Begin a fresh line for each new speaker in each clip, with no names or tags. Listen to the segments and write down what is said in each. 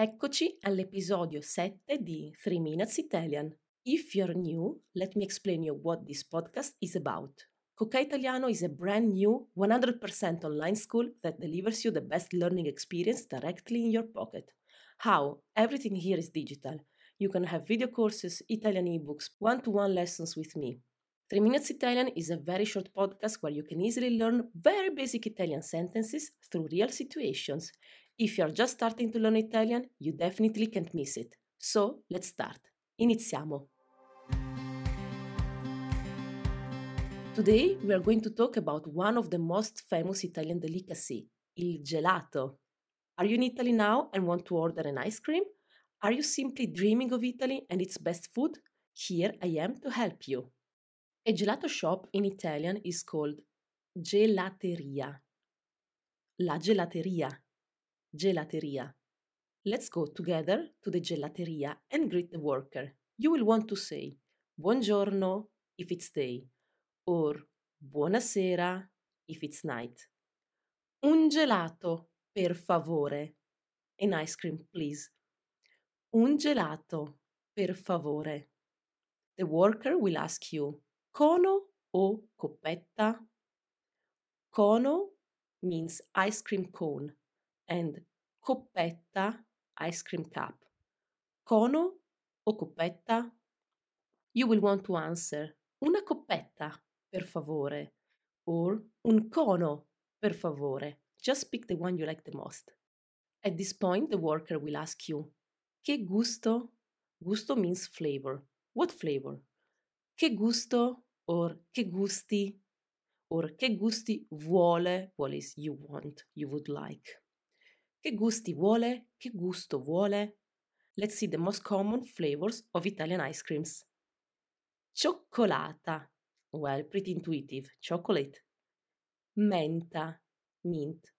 Eccoci all'episodio 7 di 3 Minutes Italian. If you're new, let me explain you what this podcast is about. Cocai Italiano is a brand new 100% online school that delivers you the best learning experience directly in your pocket. How? Everything here is digital. You can have video courses, Italian ebooks, one to one lessons with me. 3 Minutes Italian is a very short podcast where you can easily learn very basic Italian sentences through real situations. If you're just starting to learn Italian, you definitely can't miss it. So, let's start. Iniziamo! Today we are going to talk about one of the most famous Italian delicacy, il gelato. Are you in Italy now and want to order an ice cream? Are you simply dreaming of Italy and its best food? Here I am to help you. A gelato shop in Italian is called gelateria. La gelateria gelateria. Let's go together to the gelateria and greet the worker. You will want to say buongiorno if it's day or buonasera if it's night. Un gelato, per favore. An ice cream, please. Un gelato, per favore. The worker will ask you cono o coppetta. Cono means ice cream cone and coppetta ice cream cup. Cono o coppetta? You will want to answer una coppetta, per favore, or un cono, per favore. Just pick the one you like the most. At this point, the worker will ask you, che gusto? Gusto means flavor. What flavor? Che gusto or che gusti or che gusti vuole, vuole is you want, you would like. Che gusti vuole? Che gusto vuole? Let's see the most common flavors of Italian ice creams. Cioccolata. Well, pretty intuitive. Chocolate. Menta. Mint.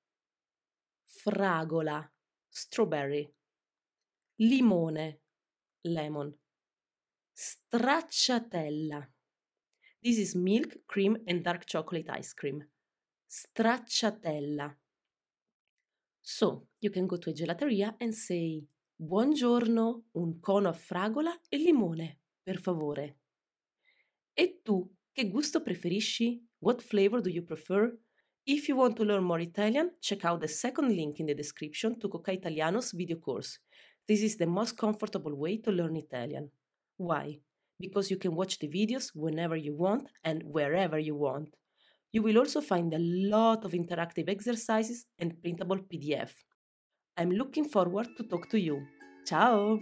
Fragola. Strawberry. Limone. Lemon. Stracciatella. This is milk, cream, and dark chocolate ice cream. Stracciatella. So, you can go to a gelateria and say Buongiorno, un cono a fragola e limone, per favore. E tu, che gusto preferisci? What flavor do you prefer? If you want to learn more Italian, check out the second link in the description to Cocai Italiano's video course. This is the most comfortable way to learn Italian. Why? Because you can watch the videos whenever you want and wherever you want. You will also find a lot of interactive exercises and printable PDF. I'm looking forward to talk to you. Ciao!